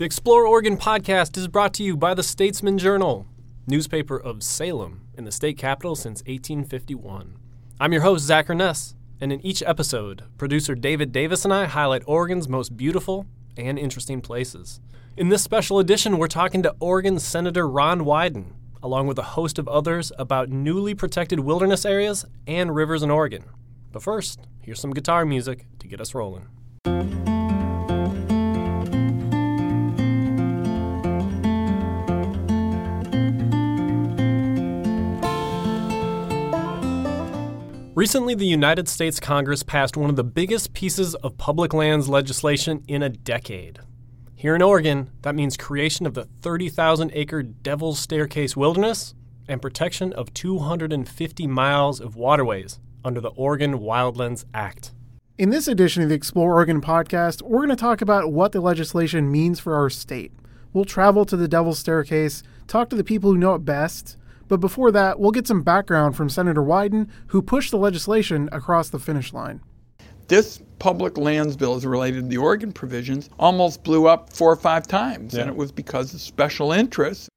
The Explore Oregon podcast is brought to you by the Statesman Journal, newspaper of Salem in the state capital since 1851. I'm your host, Zach Urness, and in each episode, producer David Davis and I highlight Oregon's most beautiful and interesting places. In this special edition, we're talking to Oregon Senator Ron Wyden, along with a host of others, about newly protected wilderness areas and rivers in Oregon. But first, here's some guitar music to get us rolling. Recently, the United States Congress passed one of the biggest pieces of public lands legislation in a decade. Here in Oregon, that means creation of the 30,000 acre Devil's Staircase Wilderness and protection of 250 miles of waterways under the Oregon Wildlands Act. In this edition of the Explore Oregon podcast, we're going to talk about what the legislation means for our state. We'll travel to the Devil's Staircase, talk to the people who know it best, but before that, we'll get some background from Senator Wyden, who pushed the legislation across the finish line. This public lands bill, as related to the Oregon provisions, almost blew up four or five times, Yeah. and it was because of special interests.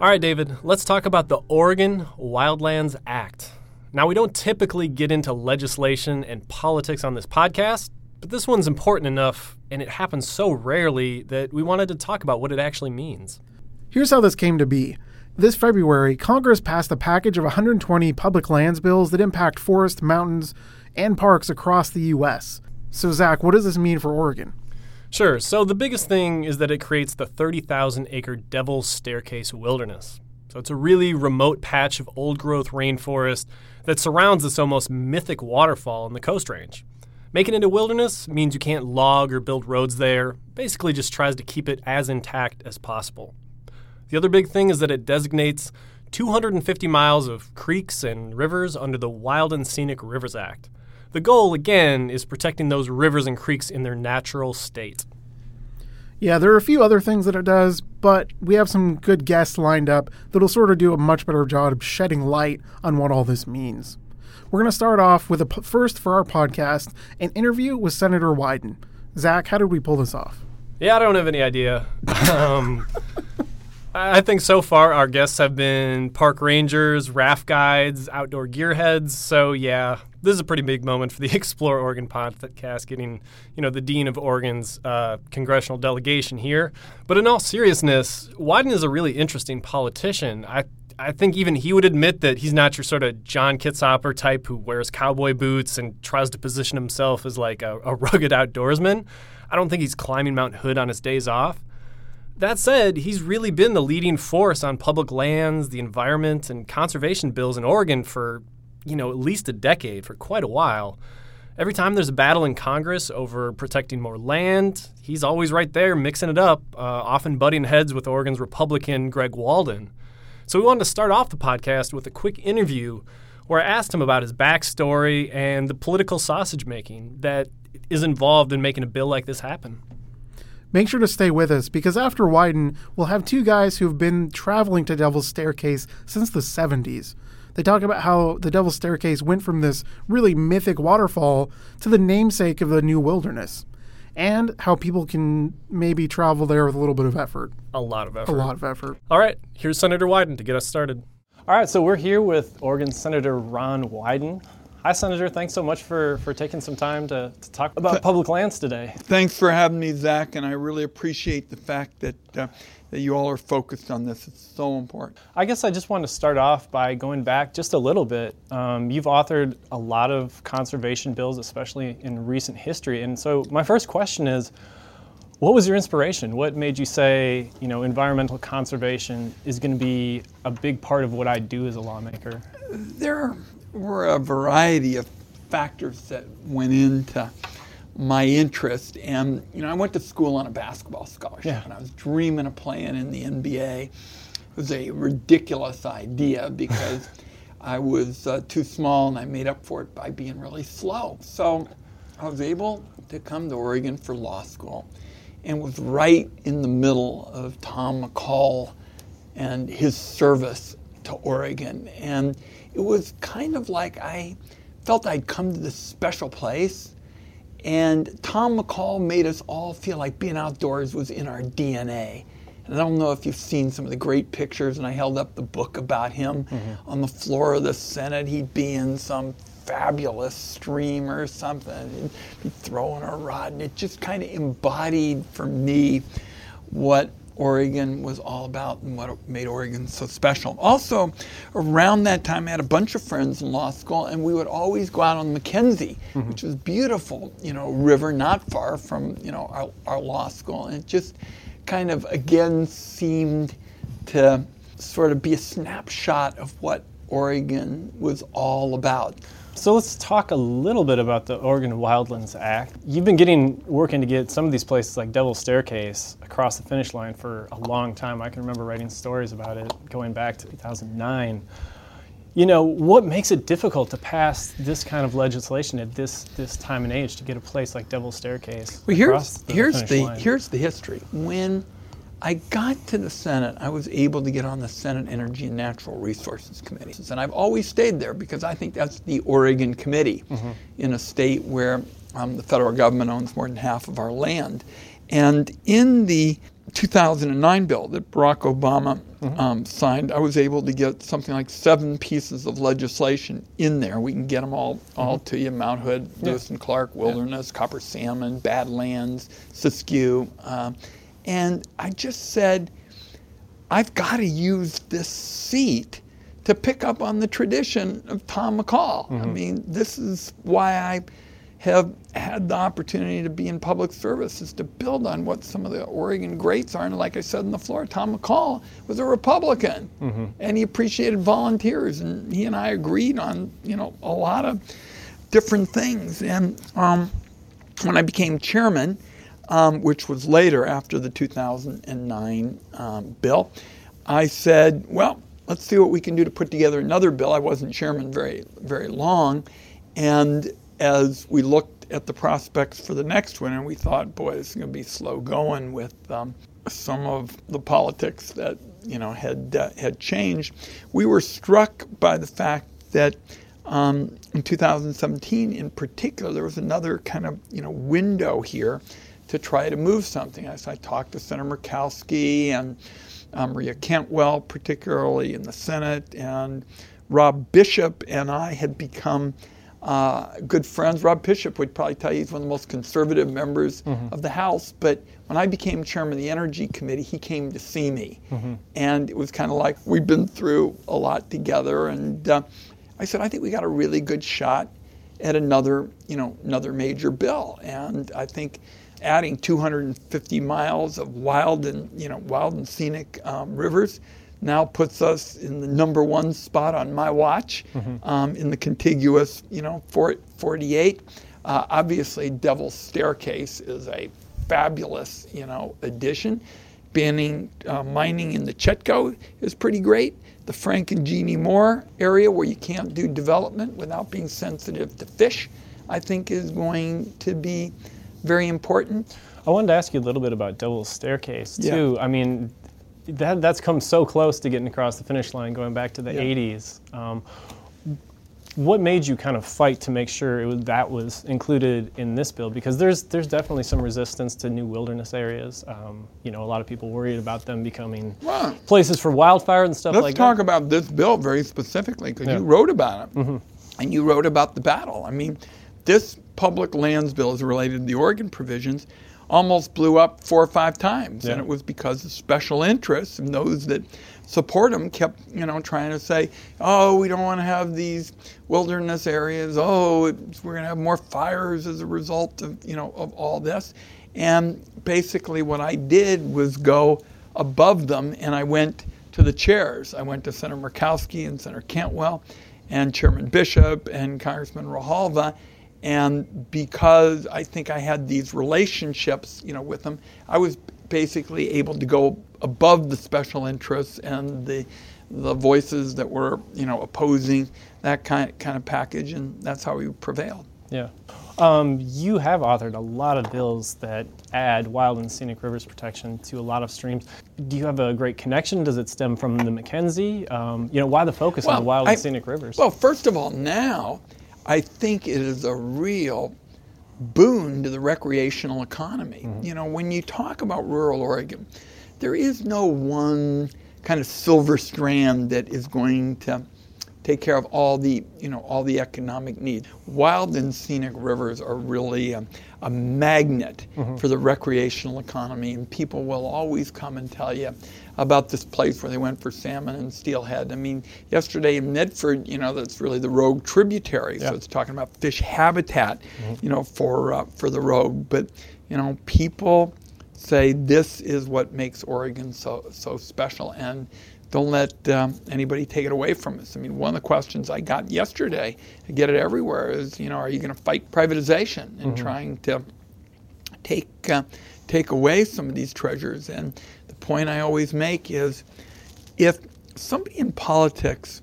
All right, David, let's talk about the Oregon Wildlands Act. Now, we don't typically get into legislation and politics on this podcast, but this one's important enough and it happens so rarely that we wanted to talk about what it actually means. Here's how this came to be. This February, Congress passed a package of 120 public lands bills that impact forests, mountains, and parks across the U.S. So, Zach, what does this mean for Oregon? Sure, so the biggest thing is that it creates the 30,000 acre Devil's Staircase Wilderness. So it's a really remote patch of old growth rainforest that surrounds this almost mythic waterfall in the Coast Range. Making it a wilderness means you can't log or build roads there, basically, just tries to keep it as intact as possible. The other big thing is that it designates 250 miles of creeks and rivers under the Wild and Scenic Rivers Act. The goal, again, is protecting those rivers and creeks in their natural state. Yeah, there are a few other things that it does, but we have some good guests lined up that'll sort of do a much better job shedding light on what all this means. We're going to start off with a p- first for our podcast an interview with Senator Wyden. Zach, how did we pull this off? Yeah, I don't have any idea. Um, I think so far our guests have been park rangers, raft guides, outdoor gearheads. So yeah, this is a pretty big moment for the Explore Oregon podcast, getting you know the dean of Oregon's uh, congressional delegation here. But in all seriousness, Wyden is a really interesting politician. I I think even he would admit that he's not your sort of John Kitzhaber type who wears cowboy boots and tries to position himself as like a, a rugged outdoorsman. I don't think he's climbing Mount Hood on his days off. That said, he's really been the leading force on public lands, the environment, and conservation bills in Oregon for, you know, at least a decade, for quite a while. Every time there's a battle in Congress over protecting more land, he's always right there mixing it up, uh, often butting heads with Oregon's Republican Greg Walden. So we wanted to start off the podcast with a quick interview where I asked him about his backstory and the political sausage making that is involved in making a bill like this happen. Make sure to stay with us because after Wyden, we'll have two guys who've been traveling to Devil's Staircase since the 70s. They talk about how the Devil's Staircase went from this really mythic waterfall to the namesake of the new wilderness, and how people can maybe travel there with a little bit of effort. A lot of effort. A lot of effort. All right, here's Senator Wyden to get us started. All right, so we're here with Oregon Senator Ron Wyden. Hi, Senator. Thanks so much for, for taking some time to, to talk about public lands today. Thanks for having me, Zach, and I really appreciate the fact that uh, that you all are focused on this. It's so important. I guess I just want to start off by going back just a little bit. Um, you've authored a lot of conservation bills, especially in recent history. And so, my first question is what was your inspiration? What made you say, you know, environmental conservation is going to be a big part of what I do as a lawmaker? There were a variety of factors that went into my interest, and you know, I went to school on a basketball scholarship, Yeah. and I was dreaming of playing in the NBA. It was a ridiculous idea because I was uh, too small, and I made up for it by being really slow. So I was able to come to Oregon for law school, and was right in the middle of Tom McCall and his service to Oregon. And it was kind of like I felt I'd come to this special place And Tom McCall made us all feel like being outdoors was in our DNA. And I don't know if you've seen some of the great pictures, and I held up the book about him mm-hmm. on the floor of the Senate. He'd be in some fabulous stream or something, He'd be throwing a rod, and it just kind of embodied for me what Oregon was all about and what made Oregon so special. Also, around that time, I had a bunch of friends in law school, and we would always go out on the McKenzie, mm-hmm. which was beautiful, you know, river not far from, you know, our, our law school. And it just kind of, again, seemed to sort of be a snapshot of what Oregon was all about. So let's talk a little bit about the Oregon Wildlands Act. You've been getting working to get some of these places like Devil's Staircase across the finish line for a long time. I can remember writing stories about it going back to 2009. You know, what makes it difficult to pass this kind of legislation at this this time and age to get a place like Devil's Staircase? Well, here's the here's the line? here's the history. When I got to the Senate, I was able to get on the Senate Energy and Natural Resources Committee. And I've always stayed there because I think that's the Oregon committee mm-hmm. in a state where um, the federal government owns more than half of our land. And in the 2009 bill that Barack Obama mm-hmm. um, signed, I was able to get something like seven pieces of legislation in there. We can get them all, all mm-hmm. to you Mount Hood, Lewis and Clark, Wilderness, yeah. Copper Salmon, Badlands, Siskiyou. Uh, and I just said, I've got to use this seat to pick up on the tradition of Tom McCall. Mm-hmm. I mean, this is why I have had the opportunity to be in public service is to build on what some of the Oregon greats are. And like I said on the floor, Tom McCall was a Republican, mm-hmm. and he appreciated volunteers, and he and I agreed on you know a lot of different things. And um, when I became chairman, um, which was later after the 2009 um, bill, I said, well, let's see what we can do to put together another bill. I wasn't chairman very, very long. And as we looked at the prospects for the next one, and we thought, boy, this is going to be slow going with um, some of the politics that you know had uh, had changed. We were struck by the fact that um, in 2017, in particular, there was another kind of you know window here to try to move something. As I talked to Senator Murkowski and um, Maria Cantwell, particularly in the Senate, and Rob Bishop and I had become uh, good friends. Rob Bishop would probably tell you he's one of the most conservative members mm-hmm. of the House. But when I became chairman of the Energy Committee, he came to see me. Mm-hmm. And it was kind of like we've been through a lot together. And uh, I said, I think we got a really good shot at another, you know, another major bill. And I think adding 250 miles of wild and you know wild and scenic um, rivers now puts us in the number one spot on my watch mm-hmm. um, in the contiguous you know 48. Uh, obviously, Devil's Staircase is a fabulous you know addition. Banning uh, mining in the Chetco is pretty great. The Frank and Jeannie Moore area, where you can't do development without being sensitive to fish, I think is going to be very important. I wanted to ask you a little bit about Devil's Staircase too. Yeah. I mean, that that's come so close to getting across the finish line, going back to the yeah. '80s. Um, what made you kind of fight to make sure was, that was included in this bill? Because there's there's definitely some resistance to new wilderness areas. Um, you know, a lot of people worried about them becoming well, places for wildfire and stuff like that. Let's talk about this bill very specifically because yeah. you wrote about it, mm-hmm. and you wrote about the battle. I mean, this public lands bill as related to the Oregon provisions almost blew up four or five times. Yeah. And it was because of special interests and those that support them kept, you know, trying to say, oh, we don't want to have these wilderness areas. Oh, we're going to have more fires as a result of, you know, of all this. And basically what I did was go above them and I went to the chairs. I went to Senator Murkowski and Senator Cantwell and Chairman Bishop and Congressman Grijalva and because I think I had these relationships, you know, with them, I was basically able to go above the special interests and the the voices that were, you know, opposing that kind kind of package, and that's how we prevailed. Yeah. Um, you have authored a lot of bills that add wild and scenic rivers protection to a lot of streams. Do you have a great connection? Does it stem from the McKenzie? Um, you know, why the focus well, on the wild I, and scenic rivers? Well, first of all, now I think it is a real boon to the recreational economy. Mm-hmm. You know, when you talk about rural Oregon, there is no one kind of silver strand that is going to take care of all the you know all the economic needs. Wild and scenic rivers are really a, a magnet mm-hmm. for the recreational economy, and people will always come and tell you about this place where they went for salmon and steelhead. I mean, yesterday in Medford, you know, that's really the Rogue tributary, so it's talking about fish habitat, you know, for uh, for the Rogue. But you know, people say this is what makes Oregon so so special, and don't let um, anybody take it away from us. I mean, one of the questions I got yesterday, I get it everywhere, is you know, are you going to fight privatization and trying to take uh, take away some of these treasures? And point I always make is, if somebody in politics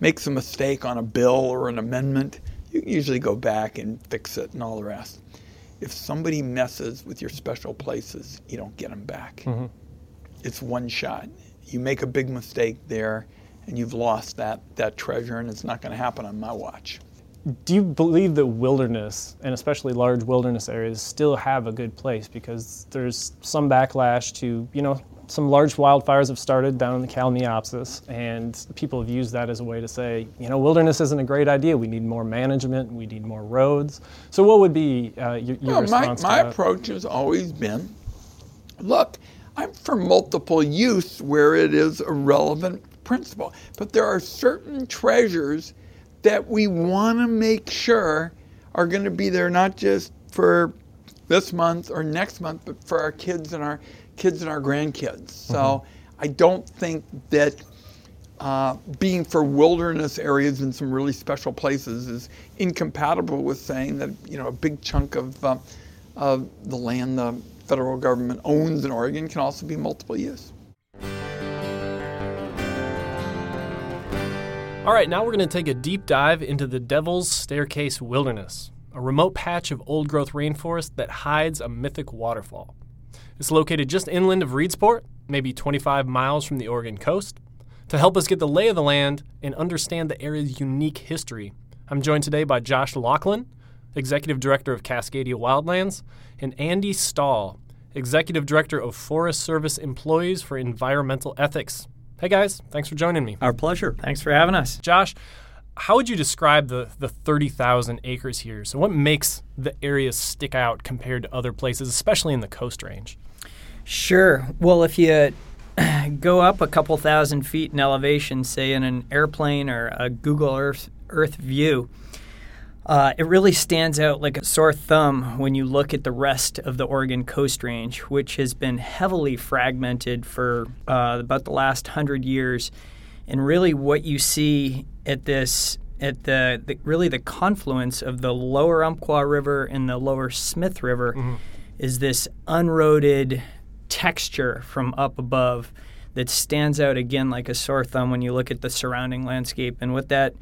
makes a mistake on a bill or an amendment, you can usually go back and fix it and all the rest. If somebody messes with your special places, you don't get them back. Mm-hmm. It's one shot. You make a big mistake there, and you've lost that, that treasure, and it's not going to happen on my watch. Do you believe that wilderness, and especially large wilderness areas, still have a good place? Because there's some backlash to, you know, some large wildfires have started down in the Kalmiopsis, and people have used that as a way to say, you know, wilderness isn't a great idea. We need more management. We need more roads. So, what would be uh, your, your Well, my, response my to that? approach has always been look, I'm for multiple use where it is a relevant principle. But there are certain treasures that we want to make sure are going to be there not just for this month or next month, but for our kids and our kids and our grandkids. So I don't think that uh, being for wilderness areas in some really special places is incompatible with saying that you know a big chunk of uh, of the land the federal government owns in Oregon can also be multiple use. All right, now we're going to take a deep dive into the Devil's Staircase Wilderness, a remote patch of old growth rainforest that hides a mythic waterfall. It's located just inland of Reedsport, maybe 25 miles from the Oregon coast. To help us get the lay of the land and understand the area's unique history, I'm joined today by Josh Laughlin, Executive Director of Cascadia Wildlands, and Andy Stahl, Executive Director of Forest Service Employees for Environmental Ethics. Hey guys, thanks for joining me. Our pleasure. Thanks for having us. Josh, how would you describe the, the 30,000 acres here? So, what makes the area stick out compared to other places, especially in the Coast Range? Sure. Well, if you go up a couple thousand feet in elevation, say in an airplane or a Google Earth, Earth view, uh, it really stands out like a sore thumb when you look at the rest of the Oregon Coast Range, which has been heavily fragmented for uh, about the last hundred years. And really, what you see at this at the, the really the confluence of the lower Umpqua River and the lower Smith River is this unroaded texture from up above that stands out again like a sore thumb when you look at the surrounding landscape. And what that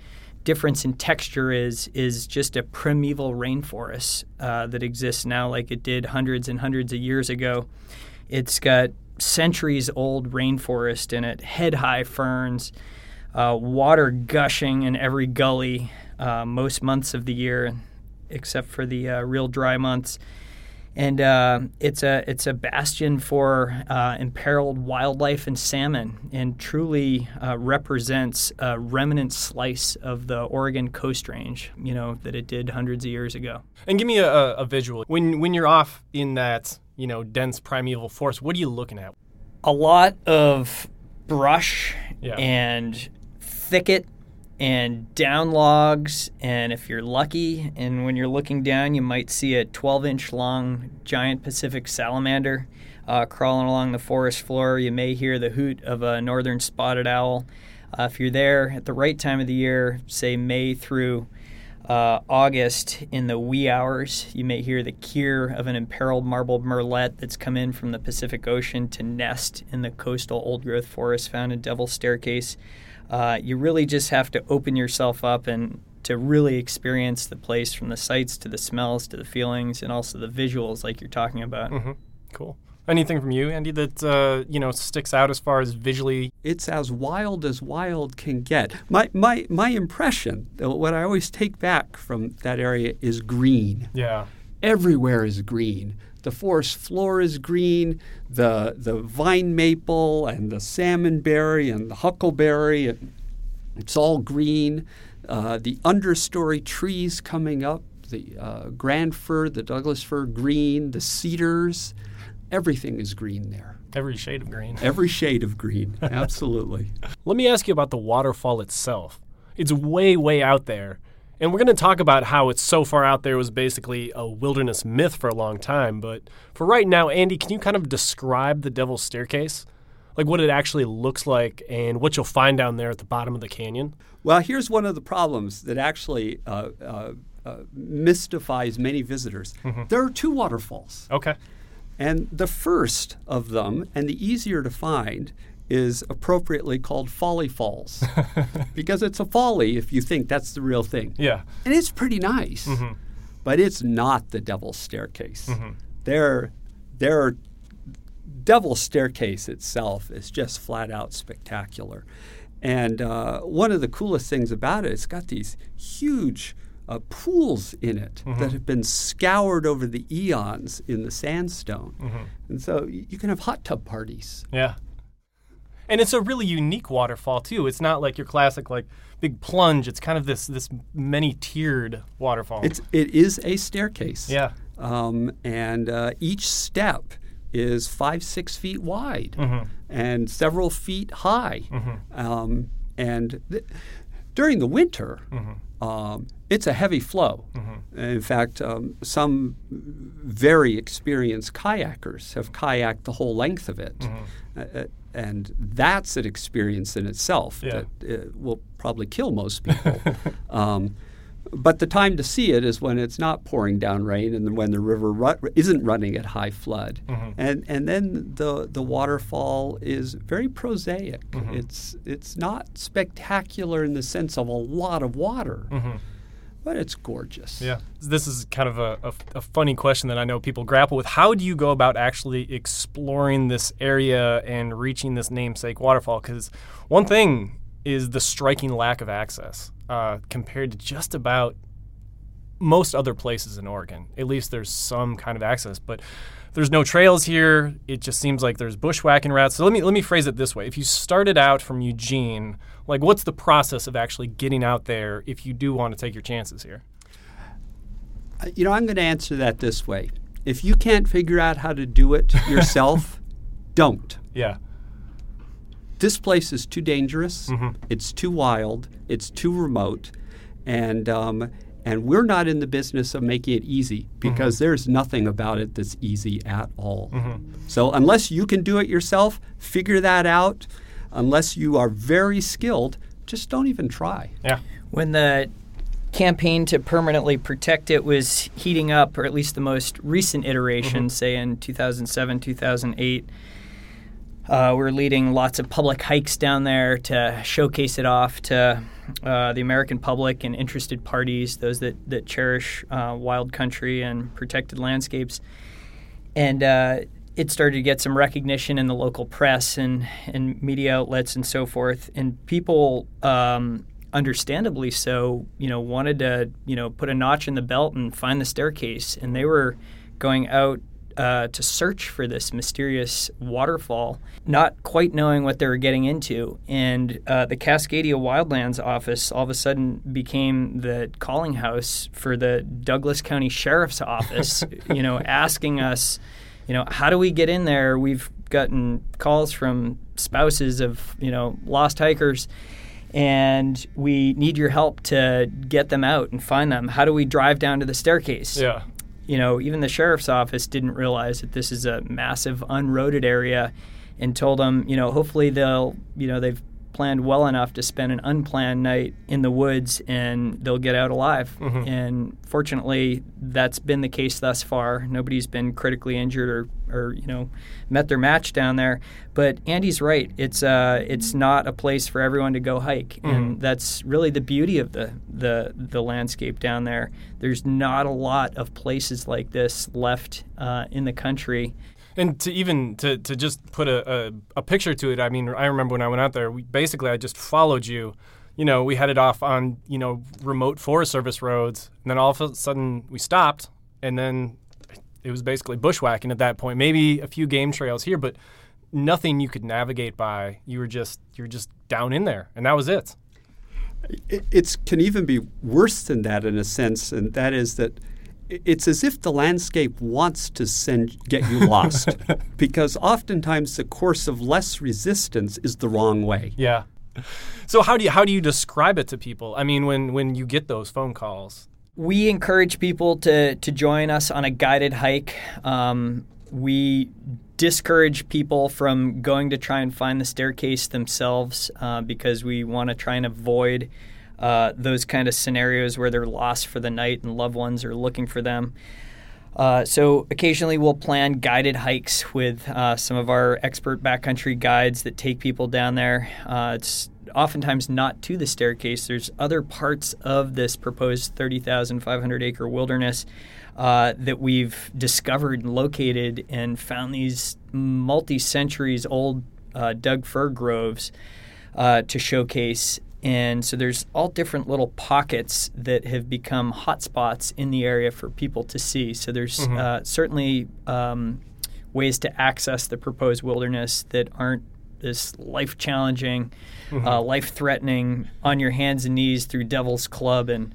difference in texture is is just a primeval rainforest uh, that exists now, like it did hundreds and hundreds of years ago. It's got centuries old rainforest in it, head high ferns, uh, water gushing in every gully uh, most months of the year, except for the uh, real dry months and uh, it's a it's a bastion for uh, imperiled wildlife and salmon, and truly uh, represents a remnant slice of the Oregon Coast Range. You know that it did hundreds of years ago. And give me a, a, visual. When, when you're off in that, you know, dense primeval forest, what are you looking at? A lot of brush Yeah. and thicket and down logs and if you're lucky and when you're looking down you might see a 12 inch long giant pacific salamander uh, crawling along the forest floor you may hear the hoot of a northern spotted owl uh, if you're there at the right time of the year say may through uh, August in the wee hours, you may hear the keer of an imperiled marbled murrelet that's come in from the Pacific Ocean to nest in the coastal old growth forest found in Devil's Staircase. Uh, you really just have to open yourself up and to really experience the place from the sights to the smells to the feelings and also the visuals, like you're talking about. Mm-hmm. Cool. Anything from you, Andy, that uh, you know sticks out as far as visually? It's as wild as wild can get. My my my impression, what I always take back from that area is green. Yeah. everywhere is green. The forest floor is green. The the vine maple and the salmonberry and the huckleberry, it- it's all green. Uh, the understory trees coming up, the uh, grand fir, the Douglas fir, green. The cedars, everything is green there. Every shade of green. Every shade of green, absolutely. Let me ask you about the waterfall itself. It's way, way out there. And we're going to talk about how it's so far out there was basically a wilderness myth for a long time. But for right now, Andy, can you kind of describe the Devil's Staircase? Like what it actually looks like and what you'll find down there at the bottom of the canyon? Well, here's one of the problems that actually uh, uh, uh, mystifies many visitors. There are two waterfalls. Okay. And the first of them, and the easier to find, is appropriately called Folly Falls because it's a folly if you think that's the real thing. Yeah. And it's pretty nice, but it's not the Devil's Staircase. There, there are Devil's Staircase itself is just flat out spectacular. And uh, one of the coolest things about it, it's got these huge uh, pools in it that have been scoured over the eons in the sandstone. And so you can have hot tub parties. Yeah. And it's a really unique waterfall too. It's not like your classic like big plunge. It's kind of this this many tiered waterfall. It's, it is a staircase. Yeah. Um, and uh, each step is five, six feet wide and several feet high. Um, and th- during the winter, um, it's a heavy flow. In fact, um, some very experienced kayakers have kayaked the whole length of it. Uh, uh, and that's an experience in itself Yeah. that uh, will probably kill most people. um, but the time to see it is when it's not pouring down rain and when the river ru- isn't running at high flood. And and then the the waterfall is very prosaic. It's it's not spectacular in the sense of a lot of water. But it's gorgeous. Yeah. This is kind of a, a, a funny question that I know people grapple with. How do you go about actually exploring this area and reaching this namesake waterfall? Because one thing is the striking lack of access uh, compared to just about most other places in Oregon. At least there's some kind of access, but there's no trails here. It just seems like there's bushwhacking routes. So let me let me phrase it this way: If you started out from Eugene, like what's the process of actually getting out there if you do want to take your chances here? Uh, You know, I'm going to answer that this way. If you can't figure out how to do it yourself, don't. Yeah. this place is too dangerous. Mm-hmm. It's too wild. It's too remote, and um, and we're not in the business of making it easy because Mm-hmm. there's nothing about it that's easy at all. So unless you can do it yourself, figure that out. Unless you are very skilled, just don't even try. Yeah. When the campaign to permanently protect it was heating up, or at least the most recent iteration, say in 2007, 2008, uh, we're leading lots of public hikes down there to showcase it off to uh, the American public and interested parties, those that, that cherish uh, wild country and protected landscapes. And uh, it started to get some recognition in the local press and, and media outlets and so forth. And people, um, understandably so, you know, wanted to, you know, put a notch in the belt and find the staircase. And they were going out uh, to search for this mysterious waterfall, not quite knowing what they were getting into. And uh, the Cascadia Wildlands office all of a sudden became the calling house for the Douglas County Sheriff's Office, you know, asking us, you know, how do we get in there? We've gotten calls from spouses of, you know, lost hikers. And we need your help to get them out and find them. How do we drive down to the staircase? Yeah. You know, even the sheriff's office didn't realize that this is a massive unroaded area and told them, you know, hopefully they'll, you know, they've planned well enough to spend an unplanned night in the woods and they'll get out alive. And fortunately, that's been the case thus far. Nobody's been critically injured or, or you know, met their match down there. But Andy's right. It's uh, it's not a place for everyone to go hike, and that's really the beauty of the the the landscape down there. There's not a lot of places like this left uh, in the country. And to even to, to just put a, a, a picture to it, I mean, I remember when I went out there, we, basically I just followed you. You know, we headed off on, you know, remote Forest Service roads. And then all of a sudden we stopped and then it was basically bushwhacking at that point. Maybe a few game trails here, but nothing you could navigate by. You were just you were just down in there, and that was it. It can even be worse than that in a sense, and that is that it's as if the landscape wants to send get you lost, because oftentimes the course of less resistance is the wrong way. Yeah. So how do you how do you describe it to people? I mean, when when you get those phone calls. We encourage people to, to join us on a guided hike. Um, we discourage people from going to try and find the staircase themselves uh, because we want to try and avoid uh, those kind of scenarios where they're lost for the night and loved ones are looking for them. Uh, so occasionally we'll plan guided hikes with uh, some of our expert backcountry guides that take people down there. Uh, it's oftentimes not to the staircase. There's other parts of this proposed 30,500 acre wilderness uh, that we've discovered and located and found these multi centuries old uh, Doug fir groves uh, to showcase. And so there's all different little pockets that have become hotspots in the area for people to see. So there's uh, certainly um, ways to access the proposed wilderness that aren't this life challenging, uh, life threatening, on your hands and knees through Devil's Club and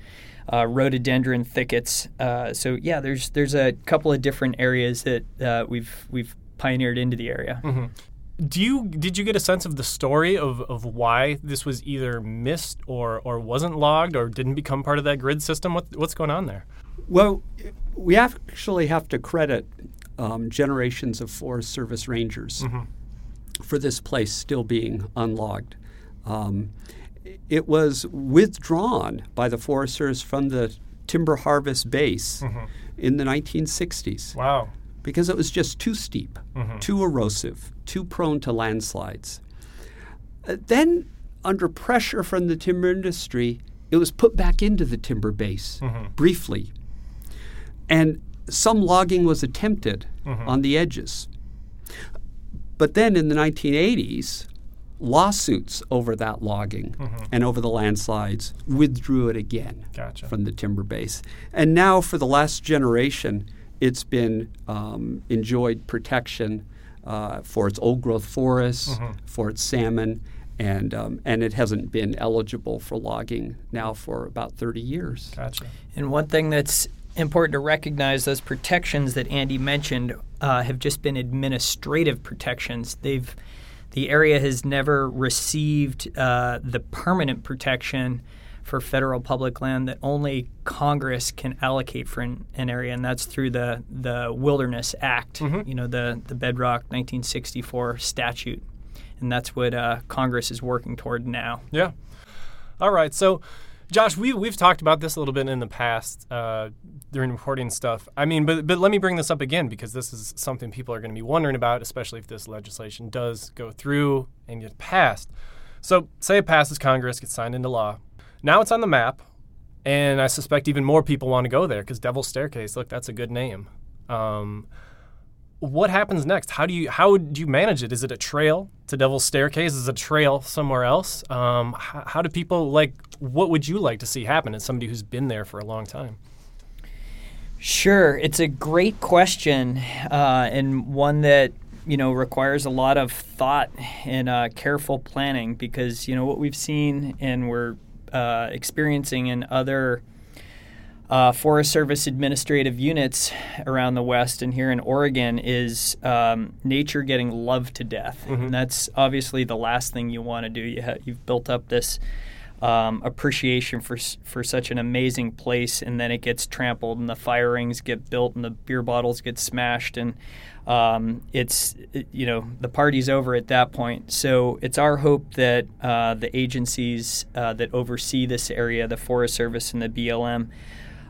uh, rhododendron thickets. Uh, so yeah, there's there's a couple of different areas that uh, we've we've pioneered into the area. Do you did you get a sense of the story of, of why this was either missed or, or wasn't logged or didn't become part of that grid system? What what's going on there? Well, we actually have to credit um, generations of Forest Service rangers for this place still being unlogged. Um, it was withdrawn by the Forest Service from the timber harvest base in the 1960s Wow. Because it was just too steep, mm-hmm. too erosive, too prone to landslides. Uh, then, under pressure from the timber industry, it was put back into the timber base mm-hmm. briefly. And some logging was attempted mm-hmm. on the edges. But then in the 1980s, lawsuits over that logging and over the landslides withdrew it again Gotcha. from the timber base. And now, for the last generation, it's been um, enjoyed protection uh, for its old growth forests, for its salmon, and, um, and it hasn't been eligible for logging now for about 30 years. Gotcha. And one thing that's important to recognize those protections that Andy mentioned uh, have just been administrative protections. They've the area has never received uh, the permanent protection for federal public land that only Congress can allocate for an, an area, and that's through the the Wilderness Act. You know, the the Bedrock 1964 statute, and that's what uh, Congress is working toward now. Yeah. All right. So, Josh, we we've talked about this a little bit in the past uh, during reporting stuff. I mean, but but let me bring this up again because this is something people are going to be wondering about, especially if this legislation does go through and get passed. So, say it passes Congress, gets signed into law. Now it's on the map, and I suspect even more people want to go there because Devil's Staircase. Look, that's a good name. Um, what happens next? How do you how do you manage it? Is it a trail to Devil's Staircase? Is it a trail somewhere else? Um, how, how do people like? What would you like to see happen as somebody who's been there for a long time? Sure, it's a great question, uh, and one that you know requires a lot of thought and uh, careful planning because you know what we've seen and we're uh, experiencing in other uh, Forest Service administrative units around the West and here in Oregon is um, nature getting loved to death, and that's obviously the last thing you want to do. You ha- you've built up this um, appreciation for for such an amazing place, and then it gets trampled, and the fire rings get built, and the beer bottles get smashed, and um, it's it- you know the party's over at that point. So it's our hope that uh, the agencies uh, that oversee this area, the Forest Service and the BLM.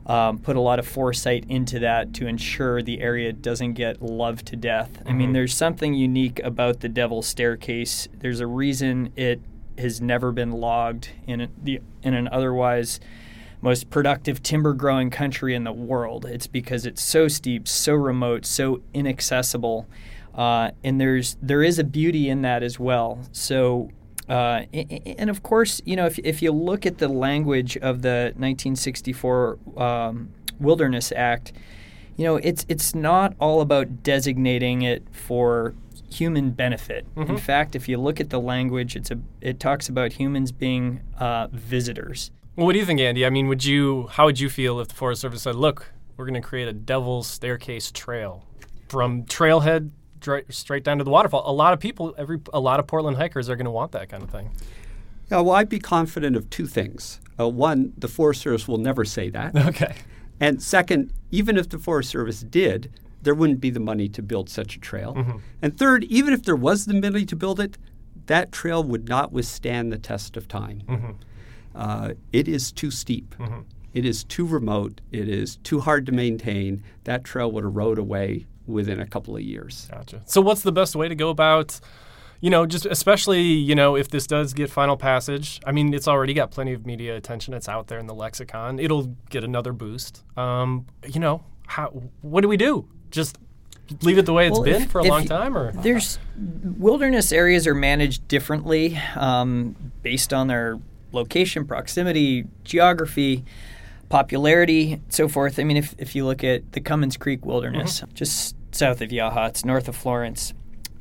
Um, put a lot of foresight into that to ensure the area doesn't get loved to death. I mean, there's something unique about the Devil's Staircase. There's a reason it has never been logged in the in an otherwise most productive timber growing country in the world. It's because it's so steep, so remote, so inaccessible, uh, and there's there is a beauty in that as well. So. Uh, and of course, you know, if, if you look at the language of the 1964 um, Wilderness Act, you know, it's it's not all about designating it for human benefit. In fact, if you look at the language, it's a it talks about humans being uh, visitors. Well, what do you think, Andy? I mean, would you? How would you feel if the Forest Service said, "Look, we're going to create a Devil's Staircase trail from trailhead dri- straight down to the waterfall"? A lot of people, every a lot of Portland hikers are going to want that kind of thing. Yeah, well, I'd be confident of two things. Uh, one, the Forest Service will never say that. Okay. And second, even if the Forest Service did, there wouldn't be the money to build such a trail. And third, even if there was the money to build it, that trail would not withstand the test of time. Uh, it is too steep. It is too remote. It is too hard to maintain. That trail would erode away within a couple of years. Gotcha. So, what's the best way to go about? You know, just especially you know if this does get final passage. I mean, it's already got plenty of media attention. It's out there in the lexicon. It'll get another boost. Um, you know, how? What do we do? Just leave it the way it's Well, been if- for a long time, or There's wilderness areas are managed differently um, based on their location, proximity, geography, popularity, so forth. I mean, if, if you look at the Cummins Creek Wilderness, just south of Yachats, it's north of Florence.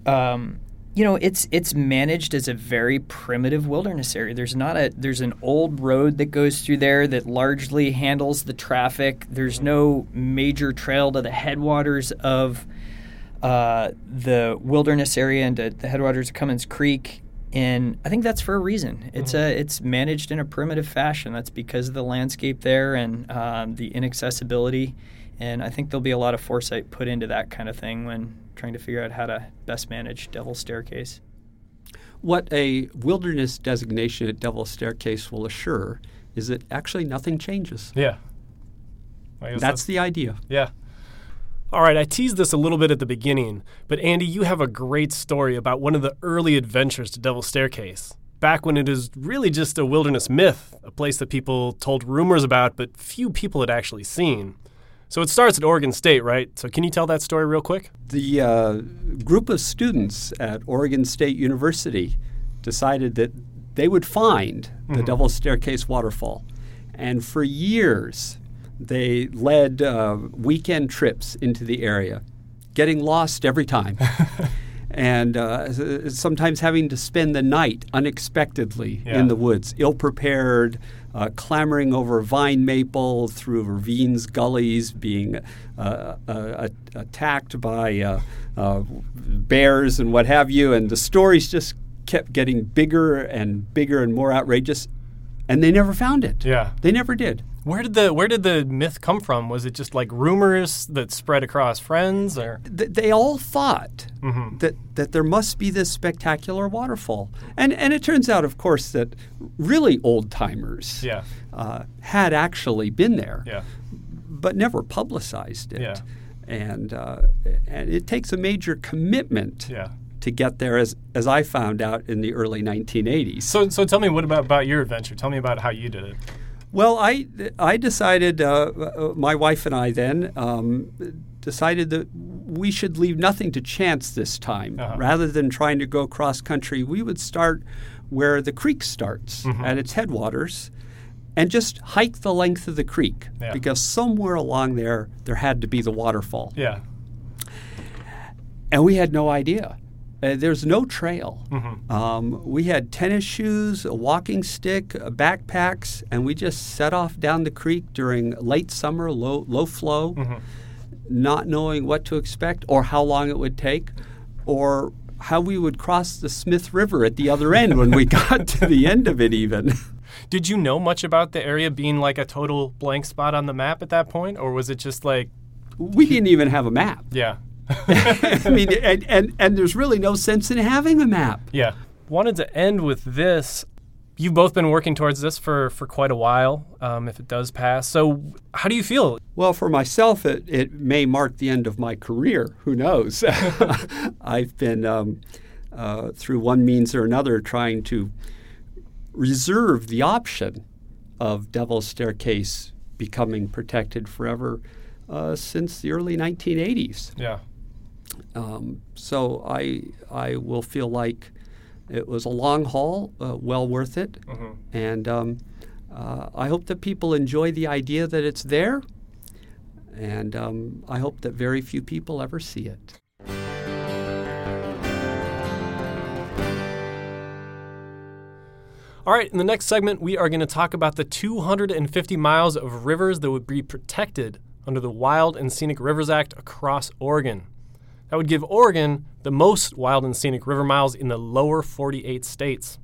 Um, you know, it's it's managed as a very primitive wilderness area. There's not a there's an old road that goes through there that largely handles the traffic. There's no major trail to the headwaters of uh, the wilderness area and the headwaters of Cummins Creek. And I think that's for a reason. It's a it's managed in a primitive fashion. That's because of the landscape there and um, the inaccessibility. And I think there'll be a lot of foresight put into that kind of thing when trying to figure out how to best manage Devil's Staircase. What a wilderness designation at Devil's Staircase will assure is that actually nothing changes. yeah. I guess That's the idea. Yeah. All right, I teased this a little bit at the beginning, but Andy, you have a great story about one of the early adventures to Devil's Staircase. Back when it is really just a wilderness myth, a place that people told rumors about, but few people had actually seen. So it starts at Oregon State, right? So can you tell that story real quick? The uh, group of students at Oregon State University decided that they would find the Devil's Staircase waterfall. And for years, they led uh, weekend trips into the area, getting lost every time. and uh, sometimes having to spend the night unexpectedly Yeah. in the woods, ill prepared, uh, clambering over vine maple through ravines, gullies, being uh, uh, attacked by uh, uh, bears and what have you. And the stories just kept getting bigger and bigger and more outrageous. And they never found it. Yeah. They never did. Where did the where did the myth come from? Was it just like rumors that spread across friends or they all thought Mm-hmm. that that there must be this spectacular waterfall, and and it turns out, of course, that really old timers Yeah. uh, had actually been there, Yeah. but never publicized it. Yeah. And uh, and it takes a major commitment Yeah. to get there, as as I found out in the early 1980s. So so tell me what about about your adventure? Tell me about how you did it. Well, I, I decided, uh, my wife and I then um, decided that we should leave nothing to chance this time. Uh-huh. Rather than trying to go cross country, we would start where the creek starts Mm-hmm. at its headwaters and just hike the length of the creek Yeah. because somewhere along there, there had to be the waterfall. Yeah. And we had no idea. Uh, there's no trail. Mm-hmm. Um, we had tennis shoes, a walking stick, uh, backpacks, and we just set off down the creek during late summer, low low flow, Mm-hmm. not knowing what to expect or how long it would take, or how we would cross the Smith River at the other end when we got to the end of it. Even Did you know much about the area being like a total blank spot on the map at that point, or was it just like, we didn't even have a map. yeah, I mean, and, and and there's really no sense in having a map. yeah? Wanted to end with this. You've both been working towards this for for quite a while. Um, if it does pass, so how do you feel? Well, for myself, it, it may mark the end of my career. Who knows? I've been, um, uh, through one means or another, trying to reserve the option of Devil's Staircase becoming protected forever uh, since the early 1980s. Yeah, Um, so I, I will feel like it was a long haul, uh, well worth it. And um, uh, I hope that people enjoy the idea that it's there and um, I hope that very few people ever see it. All right, in the next segment, we are going to talk about the 250 miles of rivers that would be protected under the Wild and Scenic Rivers Act across Oregon. That would give Oregon the most wild and scenic river miles in the lower 48 states.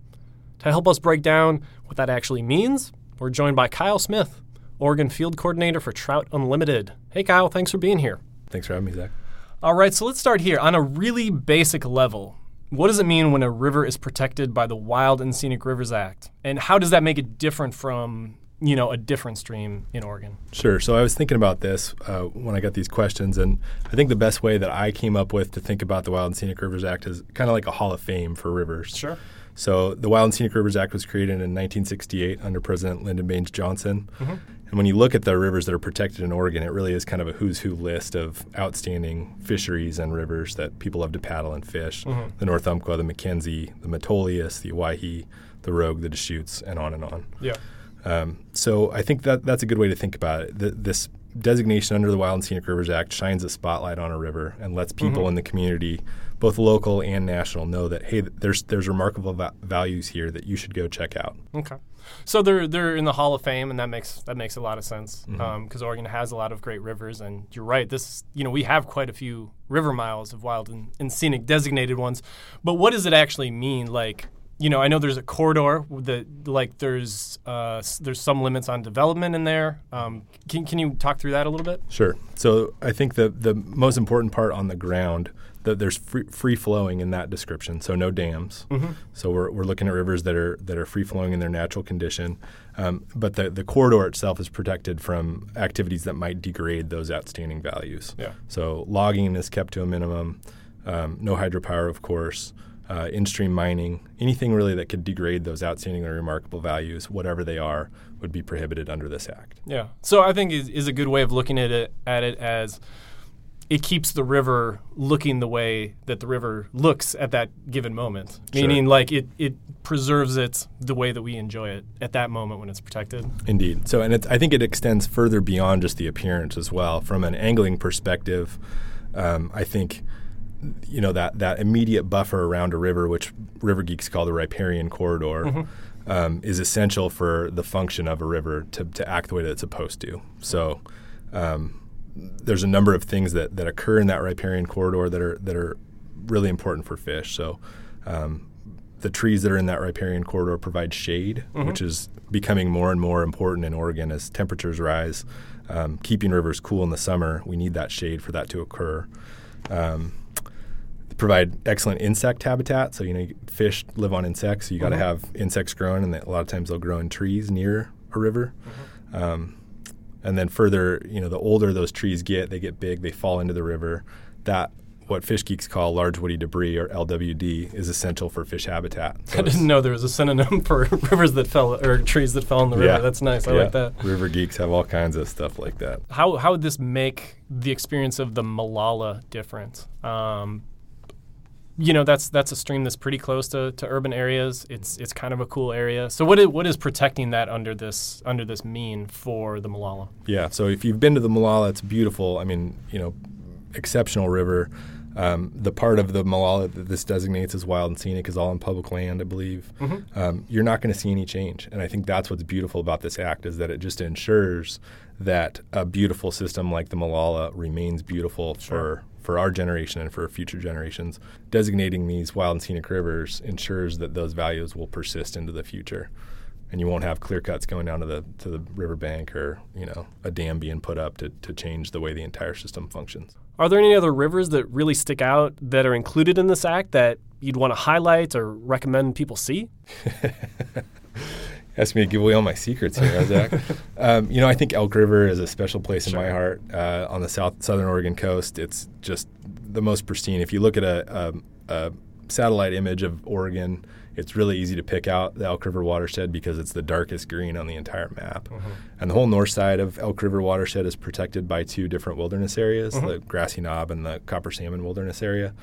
To help us break down what that actually means, we're joined by Kyle Smith, Oregon Field Coordinator for Trout Unlimited. Hey, Kyle, thanks for being here. Thanks for having me, Zach. All right, so let's start here. On a really basic level, what does it mean when a river is protected by the Wild and Scenic Rivers Act? And how does that make it different from, you know, a different stream in Oregon? Sure. So I was thinking about this uh, when I got these questions, and I think the best way that I came up with to think about the Wild and Scenic Rivers Act is kind of like a Hall of Fame for rivers. Sure. So the Wild and Scenic Rivers Act was created in 1968 under President Lyndon Baines Johnson. Mm-hmm. And when you look at the rivers that are protected in Oregon, it really is kind of a who's who list of outstanding fisheries and rivers that people love to paddle and fish. Mm-hmm. The North Umpqua, the McKenzie, the Metolius, the Owyhee, the Rogue, the Deschutes, and on and on. Yeah. Um, so I think that that's a good way to think about it. The, this designation under the Wild and Scenic Rivers Act shines a spotlight on a river and lets people mm-hmm. in the community, both local and national, know that hey, there's there's remarkable va- values here that you should go check out. Okay. So they're they're in the Hall of Fame, and that makes that makes a lot of sense because mm-hmm. um, Oregon has a lot of great rivers, and you're right. This you know we have quite a few river miles of wild and, and scenic designated ones, but what does it actually mean? Like you know, I know there's a corridor that like there's uh, there's some limits on development in there. Um, can can you talk through that a little bit? Sure. So I think the the most important part on the ground that there's free, free flowing in that description. So no dams. Mm-hmm. So we're, we're looking at rivers that are that are free flowing in their natural condition. Um, but the the corridor itself is protected from activities that might degrade those outstanding values. Yeah. So logging is kept to a minimum. Um, no hydropower, of course uh, in-stream mining, anything really that could degrade those outstanding or remarkable values, whatever they are, would be prohibited under this act. Yeah. So I think is, is a good way of looking at it at it as it keeps the river looking the way that the river looks at that given moment. Sure. Meaning, like it, it preserves it the way that we enjoy it at that moment when it's protected. Indeed. So, and I think it extends further beyond just the appearance as well. From an angling perspective, um, I think you know that that immediate buffer around a river, which river geeks call the riparian corridor, mm-hmm. um, is essential for the function of a river to, to act the way that it's supposed to. So um, there's a number of things that, that occur in that riparian corridor that are that are really important for fish. So um, the trees that are in that riparian corridor provide shade, mm-hmm. which is becoming more and more important in Oregon as temperatures rise. Um, keeping rivers cool in the summer, we need that shade for that to occur. Um, provide excellent insect habitat. So you know, fish live on insects. So you got to mm-hmm. have insects growing, and a lot of times they'll grow in trees near a river. Mm-hmm. Um, and then further, you know, the older those trees get, they get big, they fall into the river. That what fish geeks call large woody debris or LWD is essential for fish habitat. So I didn't know there was a synonym for rivers that fell or trees that fell in the river. Yeah. That's nice. I yeah. like that. River geeks have all kinds of stuff like that. How how would this make the experience of the Molalla different? Um, you know that's that's a stream that's pretty close to, to urban areas. It's it's kind of a cool area. So what is, what is protecting that under this under this mean for the Molalla? Yeah. So if you've been to the Molalla, it's beautiful. I mean, you know, exceptional river. Um, the part of the Molalla that this designates as wild and scenic is all on public land, I believe. Mm-hmm. Um, you're not going to see any change, and I think that's what's beautiful about this act is that it just ensures that a beautiful system like the Molalla remains beautiful sure. for for our generation and for future generations. Designating these wild and scenic rivers ensures that those values will persist into the future. And you won't have clear cuts going down to the to the riverbank or, you know, a dam being put up to, to change the way the entire system functions. Are there any other rivers that really stick out that are included in this act that you'd want to highlight or recommend people see? asked me to give away all my secrets here, Zach. um, you know, I think Elk River is a special place sure. in my heart uh, on the south southern Oregon coast. It's just the most pristine. If you look at a, a, a, satellite image of Oregon, it's really easy to pick out the Elk River watershed because it's the darkest green on the entire map. Mm-hmm. And the whole north side of Elk River watershed is protected by two different wilderness areas: mm-hmm. the Grassy Knob and the Copper Salmon Wilderness Area.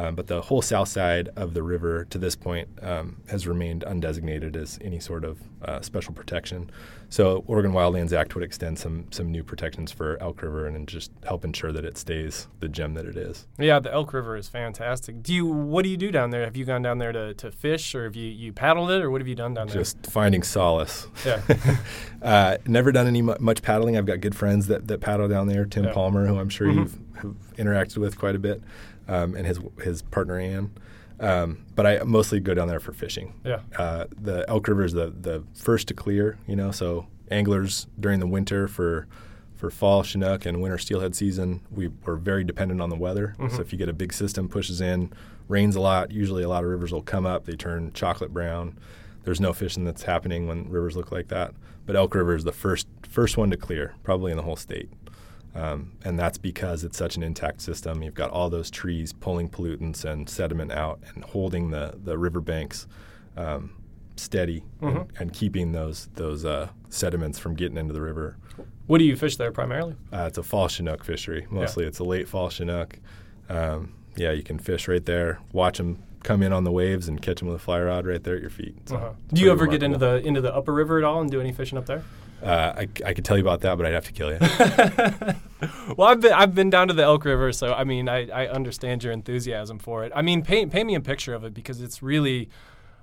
Um, but the whole south side of the river to this point um, has remained undesignated as any sort of uh, special protection. So Oregon Wildlands Act would extend some some new protections for Elk River and just help ensure that it stays the gem that it is. Yeah, the Elk River is fantastic. Do you what do you do down there? Have you gone down there to, to fish, or have you, you paddled it, or what have you done down there? Just finding solace. yeah, uh, never done any much paddling. I've got good friends that, that paddle down there. Tim Yeah. Palmer, who I'm sure Mhm. you've, have interacted with quite a bit, um, and his his partner Ann. Um, but I mostly go down there for fishing. yeah, Uh, the Elk River is the, the first to clear, you know, so anglers during the winter for for fall Chinook and winter steelhead season, we were very dependent on the weather. So if you get a big system pushes in, rains a lot, usually a lot of rivers will come up, they turn chocolate brown. There's no fishing that's happening when rivers look like that. But Elk River is the first first one to clear, probably in the whole state. Um, and that's because it's such an intact system. You've got all those trees pulling pollutants and sediment out and holding the, the riverbanks um, steady and, and keeping those those uh, sediments from getting into the river. What do you fish there primarily? Uh, it's a fall Chinook fishery. Mostly it's a late fall Chinook. Um, yeah, you can fish right there, watch them come in on the waves and catch them with a fly rod right there at your feet. So Uh-huh. Do you ever get into the into the upper river at all and do any fishing up there? Uh, I, I could tell you about that, but I'd have to kill you. Well, I've been I've been down to the Elk River, so I mean I, I understand your enthusiasm for it. I mean, paint paint me a picture of it because it's really,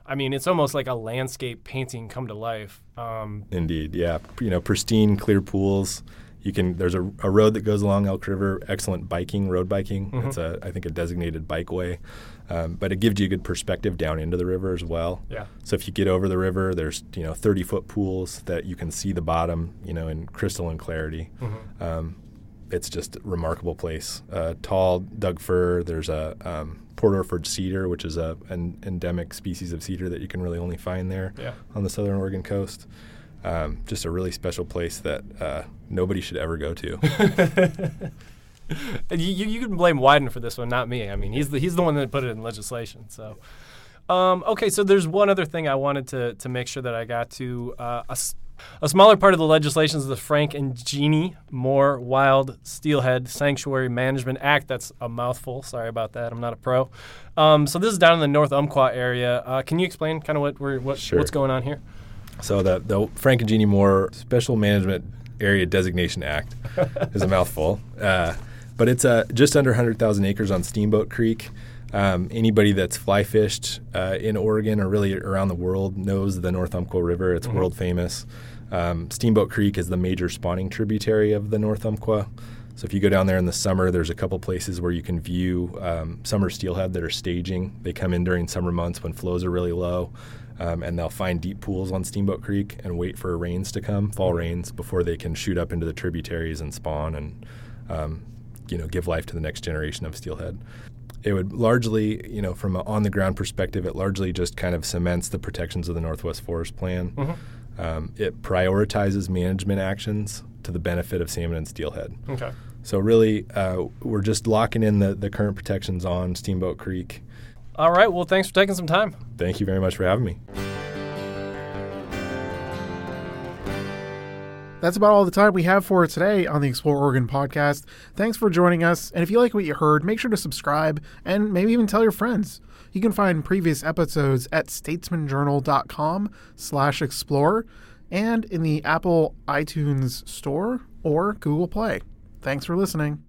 I mean, it's almost like a landscape painting come to life. Um, Indeed, yeah. You know, pristine, clear pools. You can. There's a, a road that goes along Elk River. Excellent biking, road biking. It's a, I think, a designated bikeway, um, but it gives you a good perspective down into the river as well. yeah, So if you get over the river, there's you know 30 foot pools that you can see the bottom, you know, in crystalline clarity. Um, it's just a remarkable place. Uh, tall Doug fir. There's a um, Port Orford cedar, which is a an endemic species of cedar that you can really only find there yeah. on the southern Oregon coast. Um, just a really special place that uh, nobody should ever go to. You, you, can blame Wyden for this one, not me. I mean, he's the he's the one that put it in legislation. So, um, okay. So there's one other thing I wanted to to make sure that I got to. Uh, a, a smaller part of the legislation is the Frank and Jeannie Moore Wild Steelhead Sanctuary Management Act. That's a mouthful. Sorry about that. I'm not a pro. Um, so this is down in the North Umpqua area. Uh, can you explain kind of what we're, what Sure. what's going on here? So the the Frank and Jeannie Moore Special Management Area Designation Act is a mouthful, uh, but it's uh, just under 100,000 acres on Steamboat Creek. Um, anybody that's fly fished uh, in Oregon or really around the world knows the North Umpqua River. It's world famous. Um, Steamboat Creek is the major spawning tributary of the North Umpqua. So if you go down there in the summer, there's a couple places where you can view um, summer steelhead that are staging. They come in during summer months when flows are really low, um, and they'll find deep pools on Steamboat Creek and wait for rains to come, fall rains, before they can shoot up into the tributaries and spawn and um, you know give life to the next generation of steelhead. It would largely, you know, from an on the ground perspective, it largely just kind of cements the protections of the Northwest Forest Plan. Um, it prioritizes management actions to the benefit of salmon and steelhead. Okay. So really, uh, we're just locking in the, the current protections on Steamboat Creek. All right. Well, thanks for taking some time. Thank you very much for having me. That's about all the time we have for today on the Explore Oregon podcast. Thanks for joining us. And if you like what you heard, make sure to subscribe and maybe even tell your friends. You can find previous episodes at statesmanjournal.com slash explore and in the Apple iTunes store or Google Play. Thanks for listening.